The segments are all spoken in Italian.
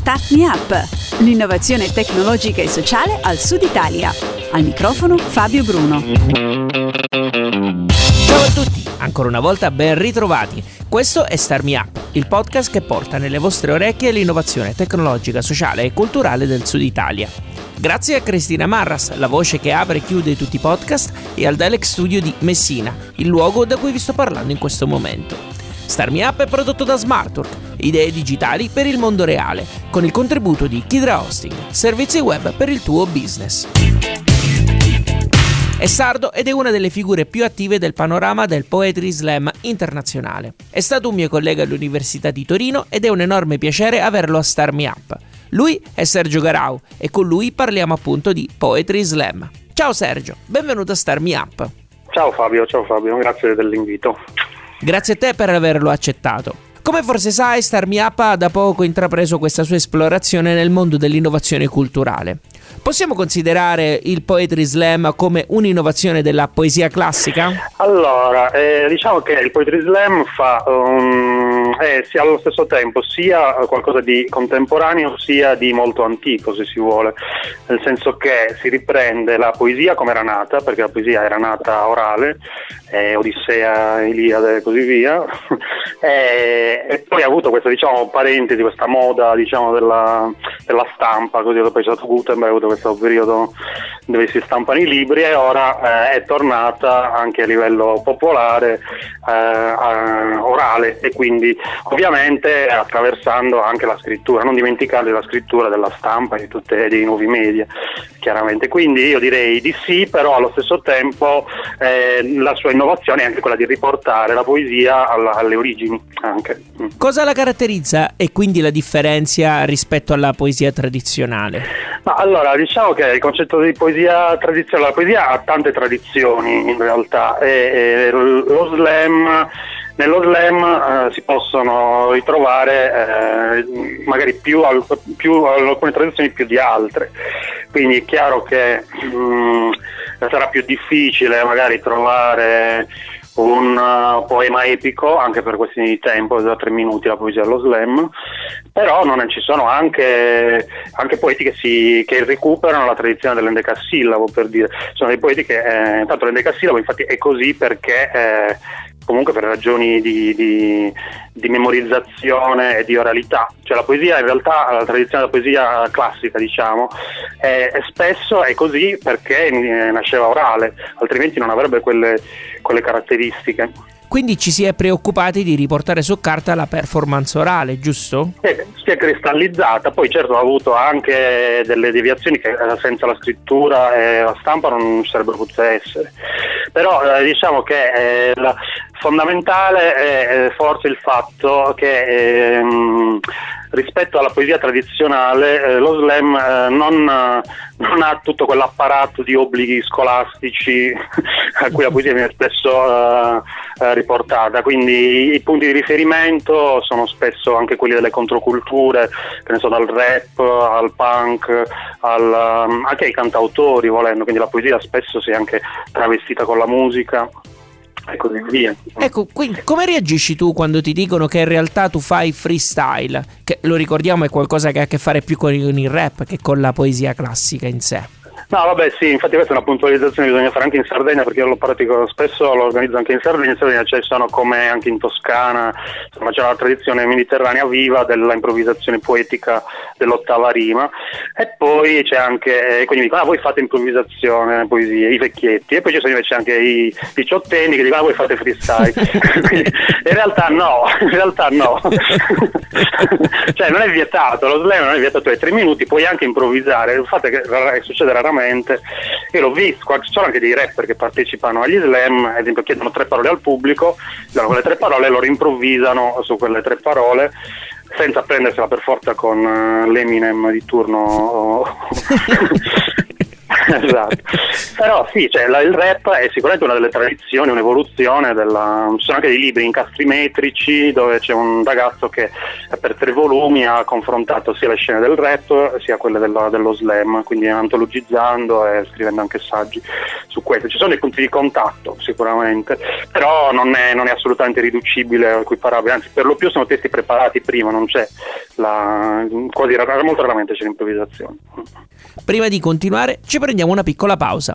Start Me Up, l'innovazione tecnologica e sociale al Sud Italia. Al microfono Fabio Bruno. Ciao a tutti, ancora una volta ben ritrovati. Questo è Start Me Up, il podcast che porta nelle vostre orecchie l'innovazione tecnologica, sociale e culturale del Sud Italia. Grazie a Cristina Marras, la voce che apre e chiude tutti i podcast, e al Delex Studio di Messina, il luogo da cui vi sto parlando in questo momento. Star Me Up è prodotto da Smartwork, idee digitali per il mondo reale, con il contributo di Kidra Hosting, servizi web per il tuo business. È sardo ed è una delle figure più attive del panorama del Poetry Slam internazionale. È stato un mio collega all'Università di Torino ed è un enorme piacere averlo a Star Me Up. Lui è Sergio Garau e con lui parliamo appunto di Poetry Slam. Ciao Sergio, benvenuto a Star Me Up. Ciao Fabio, ciao Fabio, grazie dell'invito. Grazie a te per averlo accettato. Come forse sai, Star Me Up ha da poco intrapreso questa sua esplorazione nel mondo dell'innovazione culturale. Possiamo considerare il Poetry Slam come un'innovazione della poesia classica? Allora, eh, diciamo che il Poetry Slam fa, um, sia allo stesso tempo sia qualcosa di contemporaneo sia di molto antico, se si vuole, nel senso che si riprende la poesia come era nata, perché la poesia era nata orale, eh, Odissea, Iliade e così via, e, e, poi ha avuto questa diciamo, parentesi, questa moda diciamo, della, della, stampa, così dopo c'è stato Gutenberg, ha avuto questo periodo dove si stampano i libri e ora eh, è tornata anche a livello popolare, eh, orale e quindi ovviamente attraversando anche la scrittura, non dimenticando la scrittura della stampa e di tutti i nuovi media, chiaramente. Quindi io direi di sì, però allo stesso tempo eh, la sua innovazione è anche quella di riportare la poesia alla, alle origini. Anche. Mm. Cosa la caratterizza e quindi la differenzia rispetto alla poesia tradizionale? Ma allora, diciamo che il concetto di poesia tradizionale, la poesia ha tante tradizioni in realtà e, e lo slam nello slam eh, si possono ritrovare eh, magari più, più, alcune tradizioni più di altre, quindi è chiaro che mh, mm, sarà più difficile magari trovare un uh, poema epico, anche per questioni di tempo, da tre minuti la poesia dello slam, però non ci sono anche, anche poeti che, si, che, recuperano la tradizione dell'endecassillabo, per dire, sono dei poeti che, eh, tanto l'endecassillabo infatti è così perché eh, comunque per ragioni di, di, di, memorizzazione e di oralità. Cioè la poesia in realtà, la tradizione della poesia classica diciamo, è, è spesso è così perché nasceva orale, altrimenti non avrebbe quelle, quelle caratteristiche. Quindi ci si è preoccupati di riportare su carta la performance orale, giusto? Eh, si è cristallizzata, poi certo ha avuto anche delle deviazioni che eh, senza la scrittura e la stampa non sarebbero potute essere. Però eh, diciamo che eh, la, fondamentale è eh, forse il fatto che ehm, rispetto alla poesia tradizionale eh, lo slam eh, non, non, ha tutto quell'apparato di obblighi scolastici a cui la poesia viene spesso eh, eh, riportata, quindi i punti di riferimento sono spesso anche quelli delle controculture, che ne so, dal rap al punk, al, um, anche ai cantautori volendo, quindi la poesia spesso si è anche travestita con la musica e così via. Ecco, quindi come reagisci tu quando ti dicono che in realtà tu fai freestyle? Che lo ricordiamo è qualcosa che ha a che fare più con il rap che con la poesia classica in sé. No, vabbè, sì, infatti questa è una puntualizzazione che bisogna fare anche in Sardegna perché io lo pratico spesso, lo organizzo anche in Sardegna, in Sardegna ci sono come anche in Toscana, insomma c'è una tradizione mediterranea viva della improvvisazione poetica dell'ottava rima e poi c'è anche, quindi dicono, ah voi fate improvvisazione, poesie, i vecchietti e poi ci sono invece anche i diciottenni che dicono, ah voi fate freestyle. in realtà no, in realtà no. cioè non è vietato, lo slam non è vietato ai tre minuti, puoi anche improvvisare, il fatto che succede sicuramente. Io l'ho visto, ci sono anche dei rapper che partecipano agli slam, ad esempio chiedono tre parole al pubblico, danno quelle tre parole e loro improvvisano su quelle tre parole senza prendersela per forza con uh, l'Eminem di turno esatto. Però sì, cioè, la, il rap è sicuramente una delle tradizioni, un'evoluzione della... Ci sono anche dei libri incastri metrici dove c'è un ragazzo che per tre volumi ha confrontato sia le scene del rap sia quelle della, dello slam, quindi antologizzando e scrivendo anche saggi su questo. Ci sono dei punti di contatto sicuramente, però non è, non è assolutamente riducibile o equiparabile, anzi per lo più sono testi preparati prima, non c'è la, quasi molto raramente c'è l'improvvisazione. Prima di continuare ci prendiamo una piccola pausa.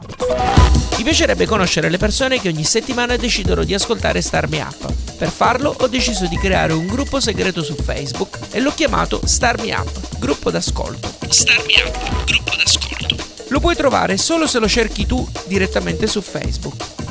Mi piacerebbe conoscere le persone che ogni settimana decidono di ascoltare Star Me Up. Per farlo ho deciso di creare un gruppo segreto su Facebook e l'ho chiamato Star Me Up, gruppo d'ascolto. Star Me Up, gruppo d'ascolto. Lo puoi trovare solo se lo cerchi tu direttamente su Facebook.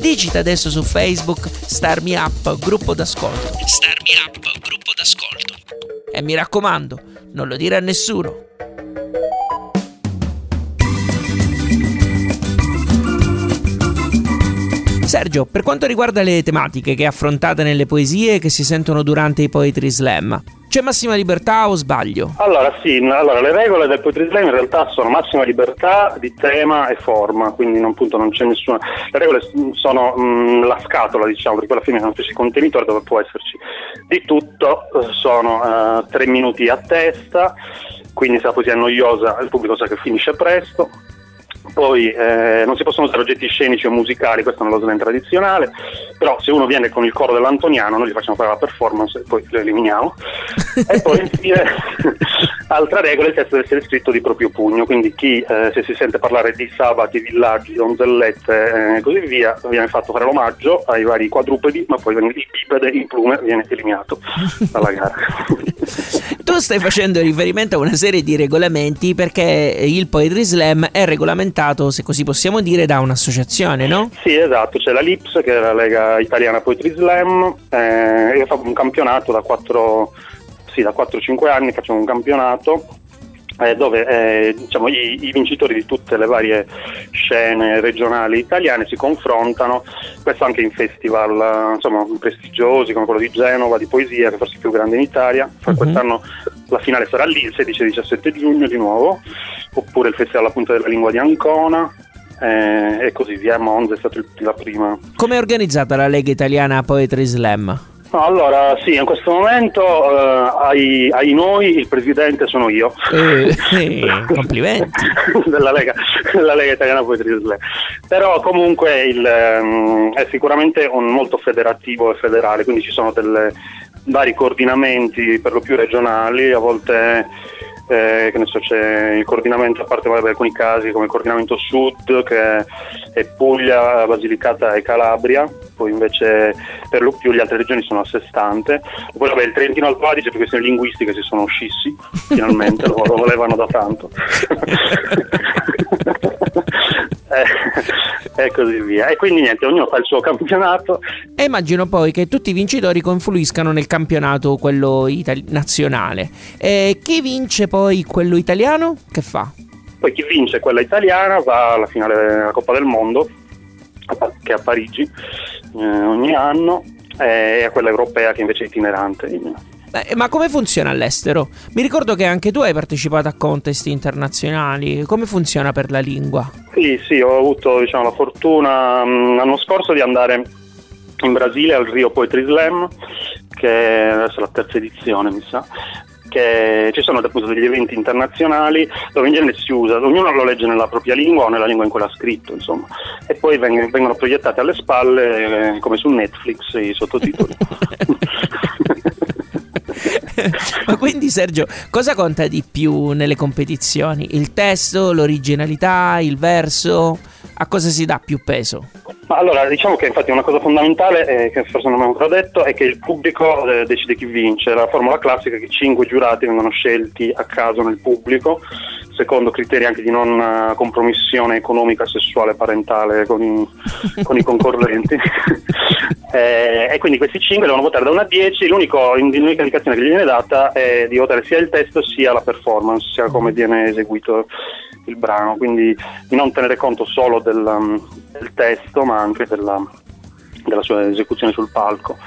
Digita adesso su Facebook Star Me Up, gruppo d'ascolto. Star Me Up, gruppo d'ascolto. E mi raccomando, non lo dire a nessuno. Sergio, per quanto riguarda le tematiche che affrontate nelle poesie che si sentono durante i Poetry Slam, c'è massima libertà o sbaglio? Allora sì, allora, le regole del Poetry Slam in realtà sono massima libertà di tema e forma, quindi non, appunto, non c'è nessuna... Le regole sono mh, mm, la scatola, diciamo, perché alla fine sono questi contenitori dove può esserci di tutto, sono uh, tre minuti a testa, quindi se la poesia è noiosa il pubblico sa che finisce presto, poi eh, non si possono usare oggetti scenici o musicali, questo nello slam tradizionale, però se uno viene con il coro dell'Antoniano noi gli facciamo fare la performance e poi lo eliminiamo. e poi infine, altra regola, il testo deve essere scritto di proprio pugno, quindi chi eh, se si sente parlare di sabati, villaggi, donzellette e eh, così via, viene fatto fare l'omaggio ai vari quadrupedi, ma poi il bipede in plume viene eliminato dalla gara. tu stai facendo riferimento a una serie di regolamenti perché il Poetry Slam è regolamentato, se così possiamo dire, da un'associazione, no? Sì, esatto, c'è la LIPS che è la Lega Italiana Poetry Slam, eh, io faccio un campionato da 4 sì, da 4-5 anni facciamo un campionato eh, dove eh, diciamo, i, i, vincitori di tutte le varie scene regionali italiane si confrontano, questo anche in festival insomma, prestigiosi come quello di Genova, di poesia, che forse è il più grande in Italia. Uh-huh. Quest'anno la finale sarà lì il 16 17 giugno di nuovo, oppure il Festival alla Punta della Lingua di Ancona. Eh, e così via, Monza è stata la prima. Come è organizzata la Lega Italiana Poetry Slam? No, allora sì, in questo momento eh, ai, ai, noi il presidente sono io. Eh, eh, complimenti. della, Lega, della Lega Italiana Poetry Slam. Però comunque il, um, è sicuramente un molto federativo e federale, quindi ci sono dei vari coordinamenti per lo più regionali, a volte eh, so, c'è il coordinamento, a parte vabbè, alcuni casi come il coordinamento sud che è Puglia, Basilicata e Calabria, poi invece per lo più le altre regioni sono a sé stante. Poi vabbè, il Trentino Alto Adige per questioni linguistiche si sono uscissi, finalmente, lo volevano da tanto. eh, e così via. E quindi niente, ognuno fa il suo campionato. E immagino poi che tutti i vincitori confluiscano nel campionato, quello itali- nazionale. E chi vince poi quello italiano? Che fa? Poi chi vince quella italiana va alla finale della Coppa del Mondo, che è a Parigi eh, ogni anno, e a quella europea che invece è itinerante. Beh, ma come funziona all'estero? Mi ricordo che anche tu hai partecipato a contest internazionali. Come funziona per la lingua? Sì, sì, ho avuto diciamo, la fortuna mh, l'anno scorso di andare in Brasile al Rio Poetry Slam, che adesso è la terza edizione, mi sa, che ci sono appunto degli eventi internazionali dove in genere si usa, ognuno lo legge nella propria lingua o nella lingua in cui l'ha scritto, insomma, e poi vengono, vengono proiettati alle spalle, eh, come su Netflix, i sottotitoli. Ma quindi Sergio, cosa conta di più nelle competizioni? Il testo, l'originalità, il verso? A cosa si dà più peso? Allora, diciamo che infatti una cosa fondamentale, eh, che forse non abbiamo ancora detto, è che il pubblico eh, decide chi vince. La formula classica è che cinque giurati vengono scelti a caso nel pubblico, secondo criteri anche di non uh, compromissione economica, sessuale, parentale con i, con i concorrenti. Eh, e quindi questi cinque devono votare da 1 a 10, l'unica indicazione che gli viene data è di votare sia il testo sia la performance, sia come viene eseguito il brano, quindi di non tenere conto solo del, um, del testo ma anche della, della, sua esecuzione sul palco.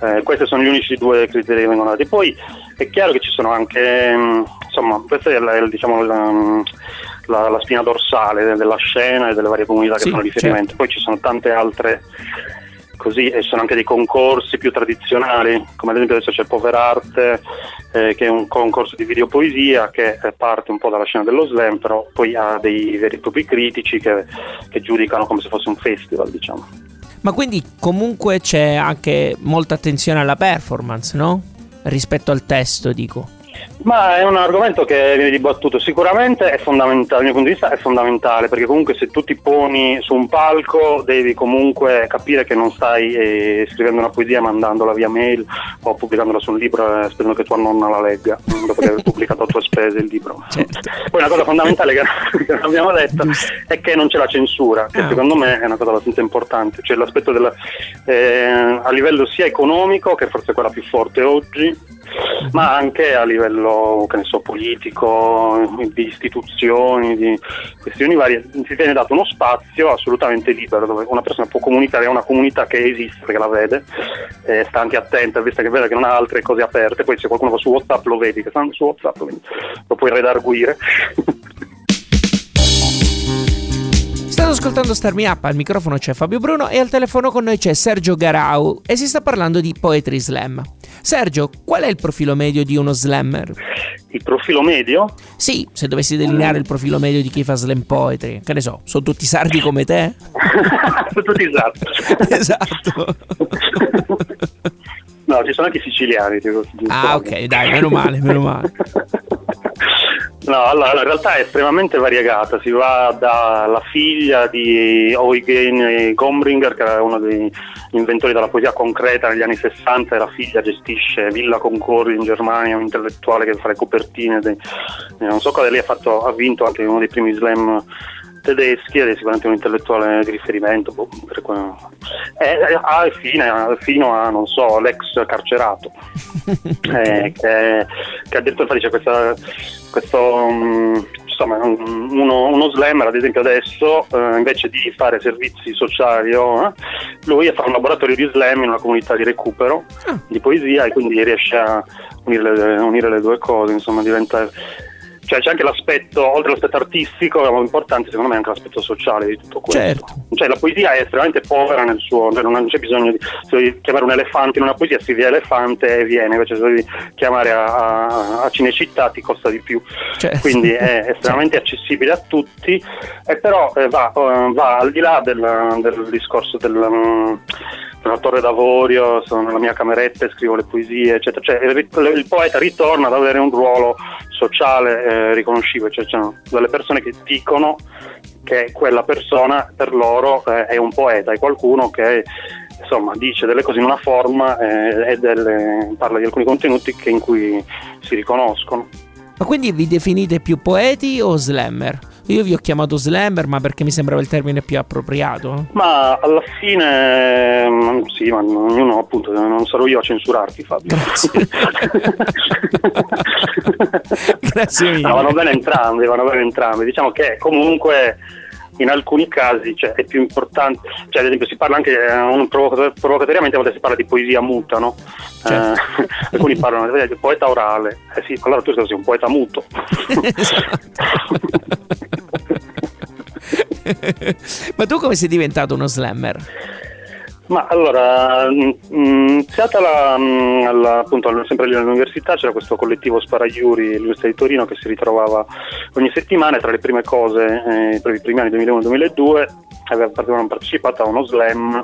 Eh, questi sono gli unici due criteri che vengono dati. Poi è chiaro che ci sono anche, um, insomma, questa è la, diciamo, la, um, la, la spina dorsale della scena e delle varie comunità che Sì, fanno riferimento. certo. Poi ci sono tante altre così e sono anche dei concorsi più tradizionali, come ad esempio adesso c'è Poverarte, eh, che è un concorso di videopoesia che eh, parte un po' dalla scena dello slam, però poi ha dei veri e propri critici che, che giudicano come se fosse un festival, diciamo. Ma quindi comunque c'è anche molta attenzione alla performance, no? Rispetto al testo, dico. Ma è un argomento che viene dibattuto, sicuramente è fondamentale, dal mio punto di vista è fondamentale, perché comunque se tu ti poni su un palco devi comunque capire che non stai eh, scrivendo una poesia mandandola via mail o pubblicandola su un libro eh, sperando che tua nonna la legga, dopo aver pubblicato a tue spese il libro. Certo. Poi una cosa fondamentale che, che non abbiamo detto è che non c'è la censura, che Ah, secondo me è una cosa abbastanza importante, cioè l'aspetto della, eh, a livello sia economico, che forse è quella più forte oggi, ma anche a livello so, politico, di istituzioni, di questioni varie, si viene dato uno spazio assolutamente libero dove una persona può comunicare a una comunità che esiste, che la vede, e sta anche attenta, visto che vede che non ha altre cose aperte, poi se qualcuno va su WhatsApp lo vedi, che stanno su WhatsApp, quindi lo puoi redarguire. Ascoltando Star Me Up, al microfono c'è Fabio Bruno e al telefono con noi c'è Sergio Garau e si sta parlando di Poetry Slam. Sergio, qual è il profilo medio di uno slammer? Il profilo medio? Sì, se dovessi delineare il profilo medio di chi fa slam poetry, che ne so, sono tutti sardi come te? Sono tutti esatto. esatto. No, ci sono anche i siciliani. Ah, ok, dai, meno male, meno male. No, allora, in realtà è estremamente variegata, si va dalla figlia di Eugen Gombringer, che era uno degli inventori della poesia concreta negli anni 60, e la figlia gestisce Villa Concordi in Germania, un intellettuale che fa le copertine, dei- eh, non so cosa lei ha, fatto, ha vinto anche uno dei primi slam tedeschi ed è sicuramente un intellettuale di riferimento boh, per que- e, a- fine- fino a non so l'ex carcerato. Eh, che, che addirittura dice questa, questo mm, insomma un- uno, uno slammer ad esempio adesso eh, invece di fare servizi sociali eh, lui fa un laboratorio di slam in una comunità di recupero Ah. di poesia e quindi riesce a unire le, unire le due cose insomma diventa cioè c'è anche l'aspetto, oltre all'aspetto artistico, è importante secondo me anche l'aspetto sociale di tutto questo. Certo. Cioè la poesia è estremamente povera nel suo, cioè non c'è bisogno di chiamare un elefante in una poesia, scrivi elefante e viene, invece se devi chiamare a, a, Cinecittà ti costa di più. Cioè- Quindi è estremamente accessibile a tutti, e però eh, va, eh, va al di là del, del discorso del, mm, della torre d'avorio, sono nella mia cameretta e scrivo le poesie, eccetera. Cioè, il, poeta ritorna ad avere un ruolo sociale eh, riconoscibile, cioè c'è delle persone che dicono che quella persona per loro eh, è un poeta, è qualcuno che insomma dice delle cose in una forma eh, e delle- parla di alcuni contenuti che in cui si riconoscono. Ma quindi vi definite più poeti o slammer? Io vi ho chiamato slammer, ma perché mi sembrava il termine più appropriato. Ma alla fine mm, sì, ma ognuno appunto non sarò io a censurarti Fabio. Grazie. Grazie mille. No, vanno bene entrambi, vanno bene entrambi. Diciamo che comunque in alcuni casi cioè, è più importante, cioè ad esempio si parla anche eh, un provocator- provocatoriamente a volte si parla di poesia muta, no? Certo. Eh, alcuni parlano di poeta orale, eh sì, allora tu sei un poeta muto. Ma tu come sei diventato uno slammer? Ma allora, mh, mh, iniziata la, mh, alla- appunto sempre all'università c'era questo collettivo Sparaiuri all'Università di Torino che si ritrovava ogni settimana e tra le prime cose, eh, per i primi anni 2001-2002 aveva- avevano partecipato a uno slam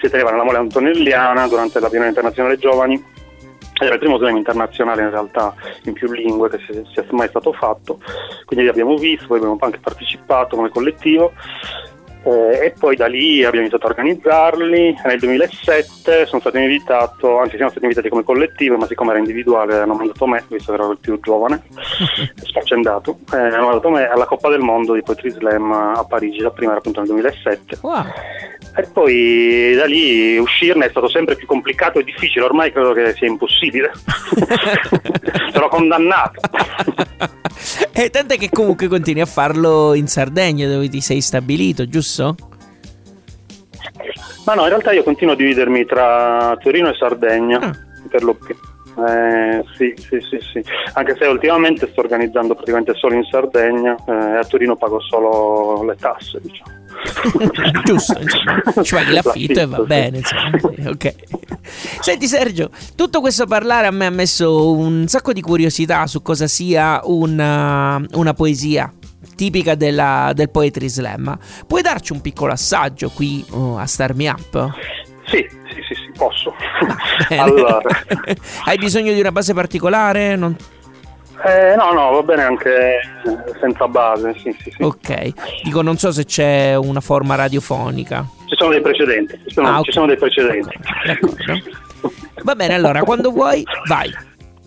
si teneva nella Mole Antonelliana durante la Biennale Internazionale Giovani. Era il primo slam internazionale in realtà in più lingue che sia, mai stato fatto, quindi abbiamo visto, poi abbiamo anche partecipato come collettivo eh, e poi da lì abbiamo iniziato a organizzarli. Nel 2007 sono stato invitato, anzi siamo stati invitati come collettivo, ma siccome era individuale hanno mandato me, visto che ero il più giovane, sfaccendato, eh, hanno mandato me alla Coppa del Mondo di Poetry Slam a Parigi, la prima era appunto nel 2007. Wow. E poi da lì uscirne è stato sempre più complicato e difficile, ormai credo che sia impossibile. Sono condannato. E tant'è che comunque continui a farlo in Sardegna dove ti sei stabilito, giusto? Ma no, in realtà io continuo a dividermi tra Torino e Sardegna, Ah. per lo più. Eh, sì, sì, sì, sì, anche se ultimamente sto organizzando praticamente solo in Sardegna eh, e a Torino pago solo le tasse, diciamo. Giusto, insomma, ci paghi l'affitto, e va sì. bene. Insomma, ok. Senti Sergio, tutto questo parlare a me ha messo un sacco di curiosità su cosa sia una, una poesia tipica della, del Poetry Slam. Puoi darci un piccolo assaggio qui uh, a Star Me Up? Sì, sì, sì, sì posso. allora. Hai bisogno di una base particolare? Non... Eh, no, no, va bene anche senza base, sì, sì, sì. Ok, dico non so se c'è una forma radiofonica. Ci sono dei precedenti, ci sono, ah, okay. ci sono dei precedenti. D'accordo. Va bene, allora, quando vuoi, vai.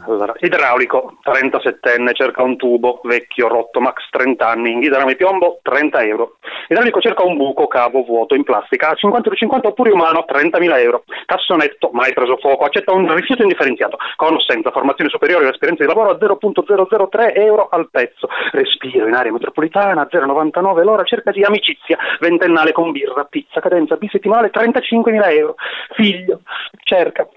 Allora, idraulico, 37enne, cerca un tubo, vecchio, rotto, max 30 anni, in piombo, 30 euro. Idraulico cerca un buco, cavo, vuoto, in plastica, 50 50 oppure umano, 30.000 euro. Cassonetto, mai preso fuoco, accetta un rifiuto indifferenziato, conoscenza, formazione superiore e esperienza di lavoro a 0.003 euro al pezzo. Respiro in area metropolitana, 0,99 l'ora, cerca di amicizia, ventennale con birra, pizza, cadenza bisettimanale, 35.000 euro. Figlio, cerca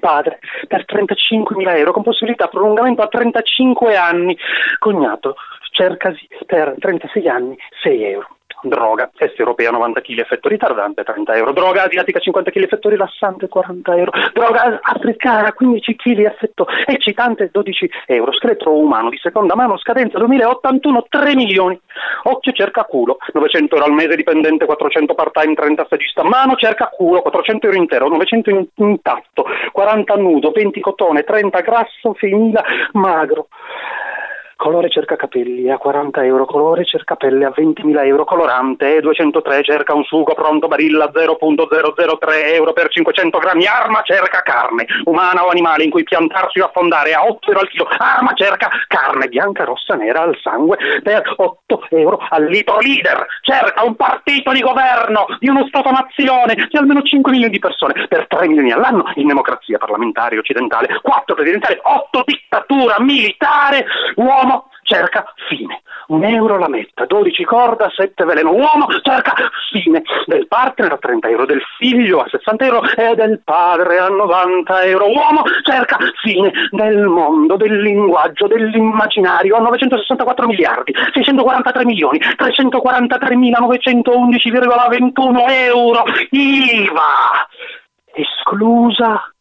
padre per 35.000 euro con possibilità prolungamento a 35 anni, cognato cercasi per 36 anni 6 euro droga est europea 90 kg effetto ritardante 30 euro, droga asiatica 50 kg effetto rilassante 40 euro, droga africana 15 kg effetto eccitante 12 euro, scheletro umano di seconda mano scadenza 2081 3 milioni, occhio cerca culo. 900 euro al mese dipendente 400 part time 30 stagista, mano cerca culo 400 euro intero 900 in, intatto. 40 nudo 20 cotone 30 grasso 6.000 magro colore cerca capelli a 40 euro, colore cerca pelle a 20.000 euro, colorante E203 cerca un sugo pronto barilla 0.003 euro per 500 grammi, arma cerca carne, umana o animale in cui piantarsi o affondare a 8 euro al chilo, arma cerca carne bianca, rossa, nera al sangue per 8 euro al litro, leader cerca un partito di governo di uno Stato-nazione di almeno 5 milioni di persone per 3 milioni all'anno in democrazia parlamentare occidentale, 4 presidenziale, 8 dittatura militare, uomo cerca fine. Un euro la metta, 12 corda, 7 veleno. Uomo cerca fine. Del partner a 30 euro, del figlio a 60 euro e del padre a 90 euro. Uomo cerca fine del mondo, del linguaggio, dell'immaginario a 964 miliardi, 643 milioni, 343.911,21 euro. IVA esclusa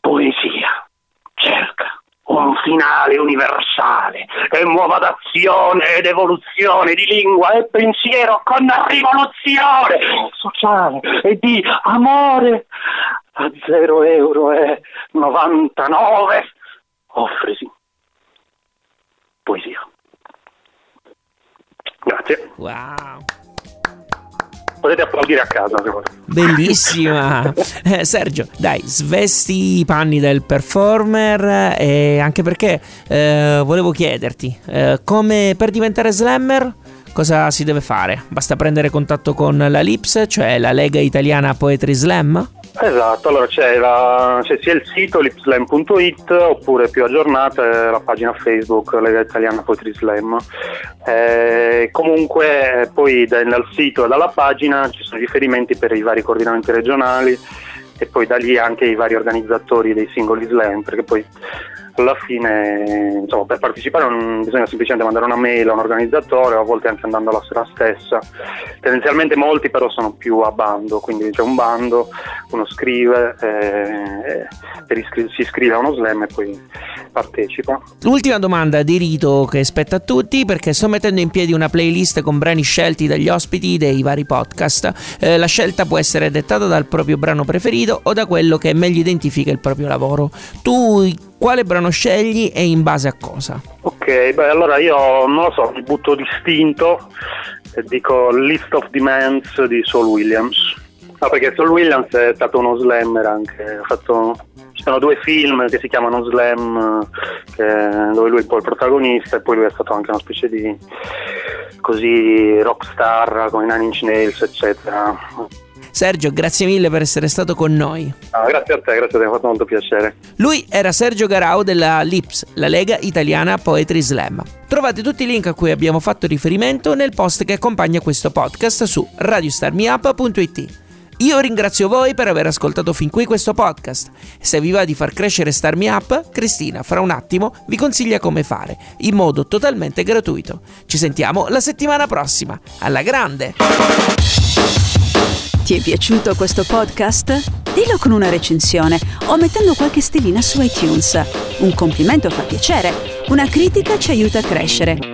poesia. Cerca un finale universale che muova d'azione ed evoluzione di lingua e pensiero con rivoluzione sociale e di amore a 0 euro e 99 offrisi poesia. Grazie. Wow potete applaudire a casa. Bellissima. Eh, Sergio, dai, svesti i panni del performer e anche perché eh, volevo chiederti, eh, come per diventare slammer cosa si deve fare? Basta prendere contatto con la LIPS, cioè la Lega Italiana Poetry Slam? Esatto, allora c'è, la, c'è sia il sito lipslam.it oppure più aggiornata la pagina Facebook Lega Italiana Poetry Slam. Eh, comunque poi dal sito e dalla pagina ci sono riferimenti per i vari coordinamenti regionali e poi da lì anche i vari organizzatori dei singoli slam perché poi alla fine insomma, per partecipare non bisogna semplicemente mandare una mail a un organizzatore, a volte anche andando alla sera stessa. Tendenzialmente molti però sono più a bando, quindi c'è un bando, uno scrive, eh, iscri- si iscrive a uno slam e poi partecipa. L'ultima domanda di rito che spetta a tutti perché sto mettendo in piedi una playlist con brani scelti dagli ospiti dei vari podcast. Eh, la scelta può essere dettata dal proprio brano preferito o da quello che meglio identifica il proprio lavoro. Tu quale brano scegli e in base a cosa? Ok, beh allora io non lo so, mi butto distinto e dico List of Demands di Saul Williams. No, perché Saul Williams è stato uno slammer anche, ha fatto sono due film che si chiamano Slam che, dove lui è un po' il protagonista e poi lui è stato anche una specie di così rockstar con i Nine Inch Nails eccetera Sergio, grazie mille per essere stato con noi. Ah, grazie a te, grazie a te, mi ha fatto molto piacere. Lui era Sergio Garau della LIPS, la Lega Italiana Poetry Slam. Trovate tutti i link a cui abbiamo fatto riferimento nel post che accompagna questo podcast su radiostarmiup.it. Io ringrazio voi per aver ascoltato fin qui questo podcast. Se vi va di far crescere Star Me Up, Cristina fra un attimo vi consiglia come fare, in modo totalmente gratuito. Ci sentiamo la settimana prossima. Alla grande! Ti è piaciuto questo podcast? Dillo con una recensione o mettendo qualche stellina su iTunes. Un complimento fa piacere, una critica ci aiuta a crescere.